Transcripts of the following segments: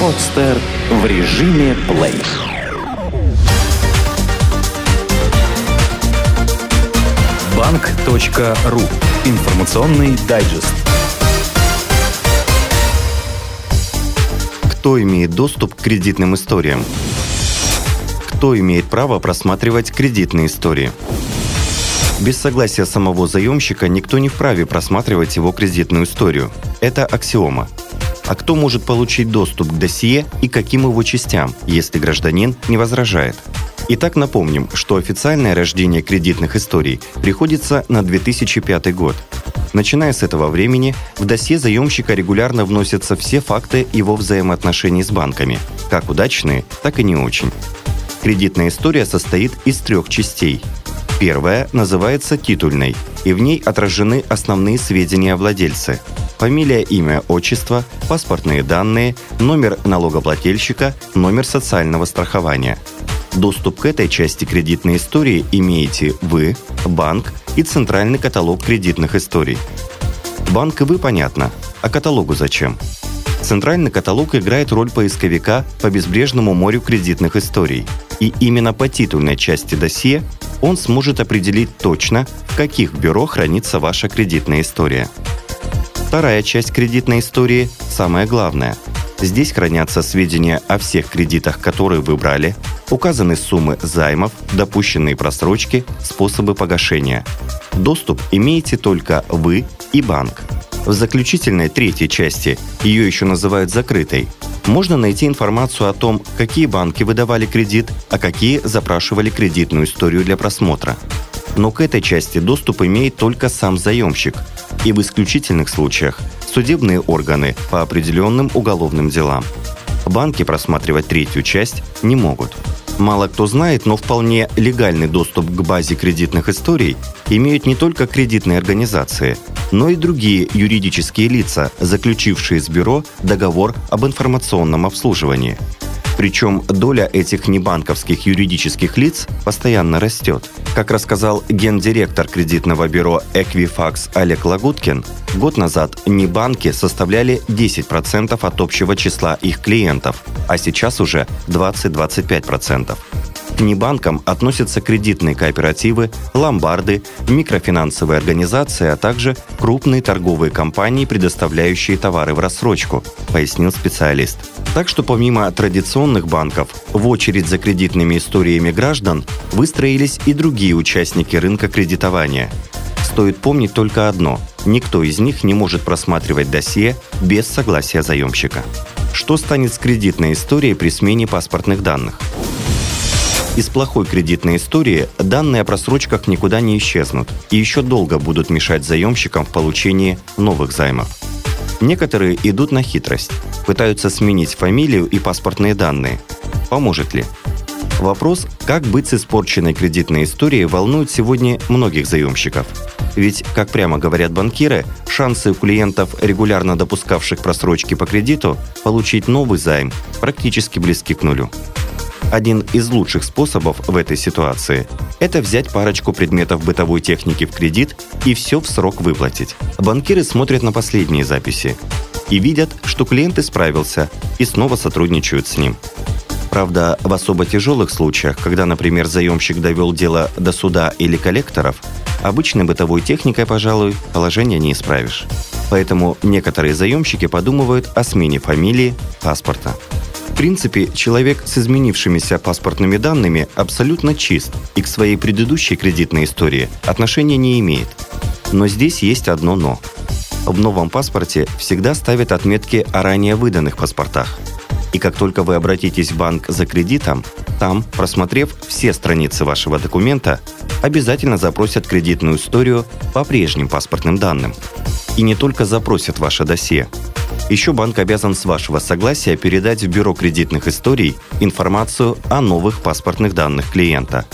Подстер в режиме плей. Банк.ру. Информационный дайджест. Кто имеет доступ к кредитным историям? Кто имеет право просматривать кредитные истории? Без согласия самого заемщика никто не вправе просматривать его кредитную историю. Это аксиома. А кто может получить доступ к досье и каким его частям, если гражданин не возражает? Итак, напомним, что официальное рождение кредитных историй приходится на 2005 год. Начиная с этого времени, в досье заемщика регулярно вносятся все факты его взаимоотношений с банками, как удачные, так и не очень. Кредитная история состоит из трех частей. Первая называется титульной, и в ней отражены основные сведения о владельце. Фамилия, имя, отчество, паспортные данные, номер налогоплательщика, номер социального страхования – Доступ к этой части кредитной истории имеете вы, банк и центральный каталог кредитных историй. Банк и вы понятно, а каталогу зачем? Центральный каталог играет роль поисковика по безбрежному морю кредитных историй. И именно по титульной части досье он сможет определить точно, в каких бюро хранится ваша кредитная история. Вторая часть кредитной истории – самая главная. Здесь хранятся сведения о всех кредитах, которые вы брали, указаны суммы займов, допущенные просрочки, способы погашения. Доступ имеете только вы и банк. В заключительной третьей части, ее еще называют закрытой, можно найти информацию о том, какие банки выдавали кредит, а какие запрашивали кредитную историю для просмотра. Но к этой части доступ имеет только сам заемщик, и в исключительных случаях судебные органы по определенным уголовным делам. Банки просматривать третью часть не могут. Мало кто знает, но вполне легальный доступ к базе кредитных историй имеют не только кредитные организации, но и другие юридические лица, заключившие с бюро договор об информационном обслуживании – причем доля этих небанковских юридических лиц постоянно растет. Как рассказал гендиректор кредитного бюро Equifax Олег Лагуткин, год назад небанки составляли 10% от общего числа их клиентов, а сейчас уже 20-25%. К небанкам относятся кредитные кооперативы, ломбарды, микрофинансовые организации, а также крупные торговые компании, предоставляющие товары в рассрочку, пояснил специалист. Так что помимо традиционных банков, в очередь за кредитными историями граждан выстроились и другие участники рынка кредитования. Стоит помнить только одно – никто из них не может просматривать досье без согласия заемщика. Что станет с кредитной историей при смене паспортных данных? Из плохой кредитной истории данные о просрочках никуда не исчезнут и еще долго будут мешать заемщикам в получении новых займов. Некоторые идут на хитрость, пытаются сменить фамилию и паспортные данные. Поможет ли? Вопрос, как быть с испорченной кредитной историей, волнует сегодня многих заемщиков. Ведь, как прямо говорят банкиры, шансы у клиентов, регулярно допускавших просрочки по кредиту, получить новый займ практически близки к нулю. Один из лучших способов в этой ситуации – это взять парочку предметов бытовой техники в кредит и все в срок выплатить. Банкиры смотрят на последние записи и видят, что клиент исправился и снова сотрудничают с ним. Правда, в особо тяжелых случаях, когда, например, заемщик довел дело до суда или коллекторов, обычной бытовой техникой, пожалуй, положение не исправишь. Поэтому некоторые заемщики подумывают о смене фамилии, паспорта. Принципе, человек с изменившимися паспортными данными абсолютно чист и к своей предыдущей кредитной истории отношения не имеет. Но здесь есть одно «но». В новом паспорте всегда ставят отметки о ранее выданных паспортах. И как только вы обратитесь в банк за кредитом, там, просмотрев все страницы вашего документа, обязательно запросят кредитную историю по прежним паспортным данным. И не только запросят ваше досье, еще банк обязан с вашего согласия передать в Бюро кредитных историй информацию о новых паспортных данных клиента.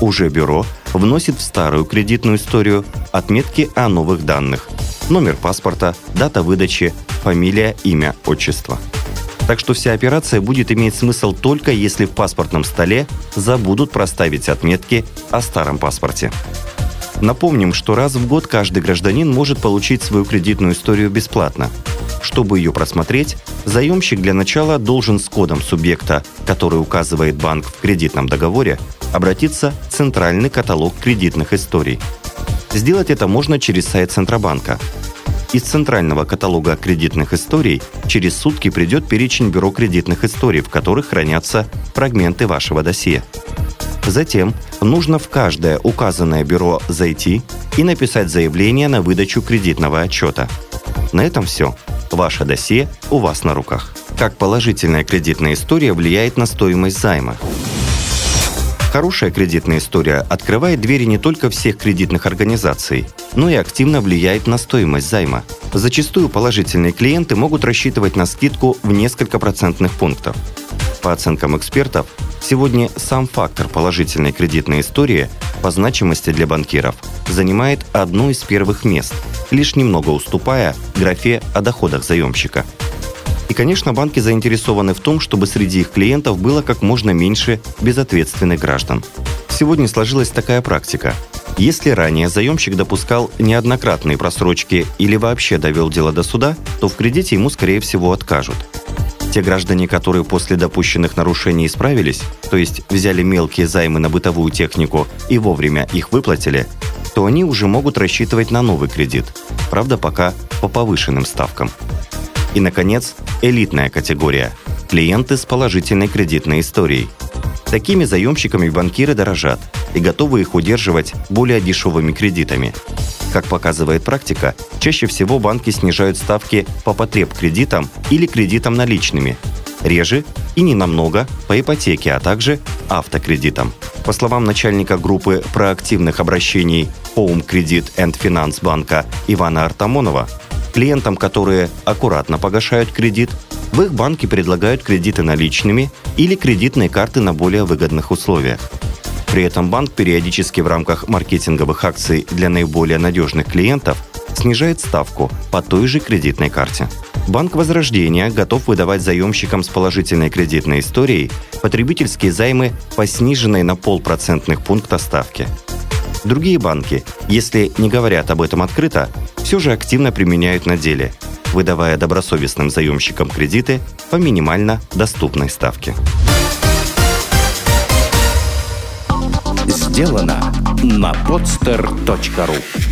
Уже бюро вносит в старую кредитную историю отметки о новых данных. Номер паспорта, дата выдачи, фамилия, имя, отчество. Так что вся операция будет иметь смысл только если в паспортном столе забудут проставить отметки о старом паспорте. Напомним, что раз в год каждый гражданин может получить свою кредитную историю бесплатно. Чтобы ее просмотреть, заемщик для начала должен с кодом субъекта, который указывает банк в кредитном договоре, обратиться в Центральный каталог кредитных историй. Сделать это можно через сайт Центробанка. Из Центрального каталога кредитных историй через сутки придет перечень бюро кредитных историй, в которых хранятся фрагменты вашего досье. Затем нужно в каждое указанное бюро зайти и написать заявление на выдачу кредитного отчета. На этом все. Ваше досье у вас на руках. Как положительная кредитная история влияет на стоимость займа? Хорошая кредитная история открывает двери не только всех кредитных организаций, но и активно влияет на стоимость займа. Зачастую положительные клиенты могут рассчитывать на скидку в несколько процентных пунктов. По оценкам экспертов, сегодня сам фактор положительной кредитной истории по значимости для банкиров занимает одно из первых мест, лишь немного уступая графе о доходах заемщика. И, конечно, банки заинтересованы в том, чтобы среди их клиентов было как можно меньше безответственных граждан. Сегодня сложилась такая практика. Если ранее заемщик допускал неоднократные просрочки или вообще довел дело до суда, то в кредите ему, скорее всего, откажут. Те граждане, которые после допущенных нарушений исправились, то есть взяли мелкие займы на бытовую технику и вовремя их выплатили, то они уже могут рассчитывать на новый кредит. Правда, пока по повышенным ставкам. И, наконец, элитная категория – клиенты с положительной кредитной историей. Такими заемщиками банкиры дорожат и готовы их удерживать более дешевыми кредитами. Как показывает практика, чаще всего банки снижают ставки по потреб кредитам или кредитам наличными. Реже и не намного по ипотеке, а также автокредитам. По словам начальника группы проактивных обращений Home Credit and Finance банка Ивана Артамонова, Клиентам, которые аккуратно погашают кредит, в их банке предлагают кредиты наличными или кредитные карты на более выгодных условиях. При этом банк периодически в рамках маркетинговых акций для наиболее надежных клиентов снижает ставку по той же кредитной карте. Банк Возрождения готов выдавать заемщикам с положительной кредитной историей потребительские займы по сниженной на полпроцентных пункта ставке. Другие банки, если не говорят об этом открыто, все же активно применяют на деле, выдавая добросовестным заемщикам кредиты по минимально доступной ставке. Сделано на podster.ru